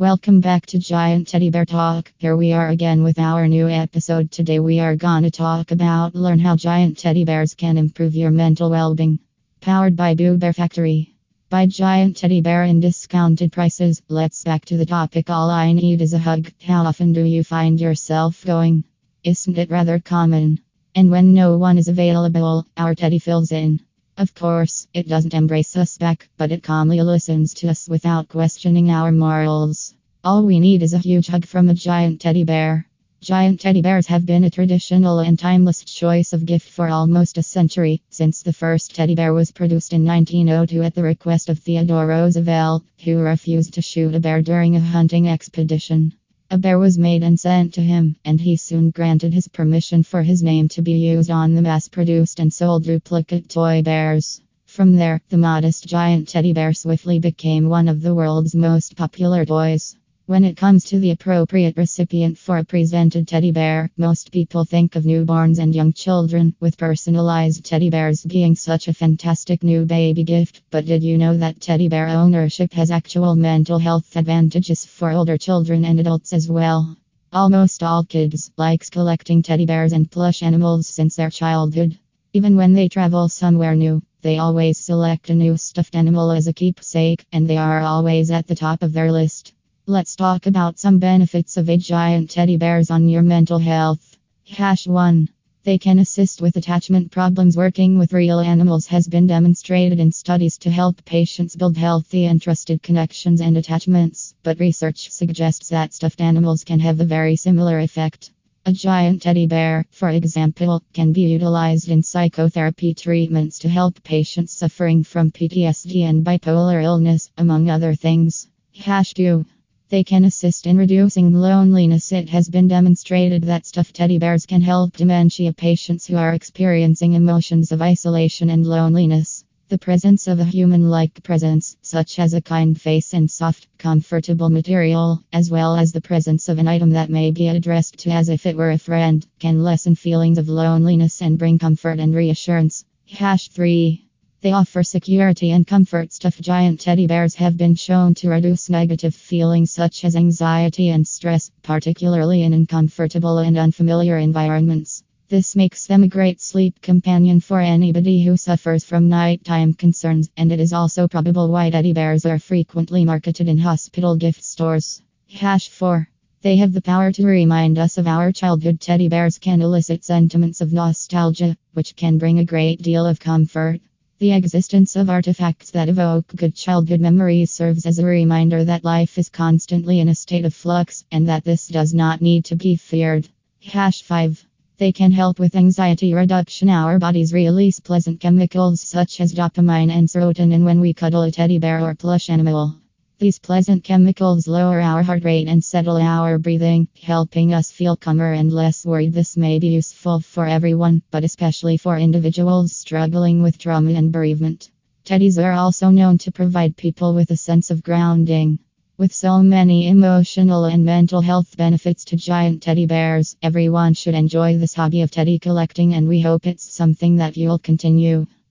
Welcome back to Giant Teddy Bear Talk. Here we are again with our new episode. Today we are gonna talk about learn how giant teddy bears can improve your mental well-being. Powered by Boo Bear Factory. By Giant Teddy Bear in discounted prices. Let's back to the topic. All I need is a hug. How often do you find yourself going? Isn't it rather common? And when no one is available, our teddy fills in. Of course, it doesn't embrace us back, but it calmly listens to us without questioning our morals. All we need is a huge hug from a giant teddy bear. Giant teddy bears have been a traditional and timeless choice of gift for almost a century, since the first teddy bear was produced in 1902 at the request of Theodore Roosevelt, who refused to shoot a bear during a hunting expedition. A bear was made and sent to him, and he soon granted his permission for his name to be used on the mass produced and sold duplicate toy bears. From there, the modest giant teddy bear swiftly became one of the world's most popular toys. When it comes to the appropriate recipient for a presented teddy bear, most people think of newborns and young children, with personalized teddy bears being such a fantastic new baby gift. But did you know that teddy bear ownership has actual mental health advantages for older children and adults as well? Almost all kids likes collecting teddy bears and plush animals since their childhood. Even when they travel somewhere new, they always select a new stuffed animal as a keepsake, and they are always at the top of their list. Let's talk about some benefits of a giant teddy bears on your mental health. Hash 1. They can assist with attachment problems. Working with real animals has been demonstrated in studies to help patients build healthy and trusted connections and attachments, but research suggests that stuffed animals can have a very similar effect. A giant teddy bear, for example, can be utilized in psychotherapy treatments to help patients suffering from PTSD and bipolar illness, among other things. Hash 2. They can assist in reducing loneliness. It has been demonstrated that stuffed teddy bears can help dementia patients who are experiencing emotions of isolation and loneliness. The presence of a human like presence, such as a kind face and soft, comfortable material, as well as the presence of an item that may be addressed to as if it were a friend, can lessen feelings of loneliness and bring comfort and reassurance. Hash 3. They offer security and comfort. Stuffed giant teddy bears have been shown to reduce negative feelings such as anxiety and stress, particularly in uncomfortable and unfamiliar environments. This makes them a great sleep companion for anybody who suffers from nighttime concerns, and it is also probable why teddy bears are frequently marketed in hospital gift stores. Hash 4. They have the power to remind us of our childhood. Teddy bears can elicit sentiments of nostalgia, which can bring a great deal of comfort. The existence of artifacts that evoke good childhood memories serves as a reminder that life is constantly in a state of flux and that this does not need to be feared. Hash 5. They can help with anxiety reduction. Our bodies release pleasant chemicals such as dopamine and serotonin when we cuddle a teddy bear or plush animal. These pleasant chemicals lower our heart rate and settle our breathing, helping us feel calmer and less worried. This may be useful for everyone, but especially for individuals struggling with trauma and bereavement. Teddies are also known to provide people with a sense of grounding. With so many emotional and mental health benefits to giant teddy bears, everyone should enjoy this hobby of teddy collecting, and we hope it's something that you'll continue.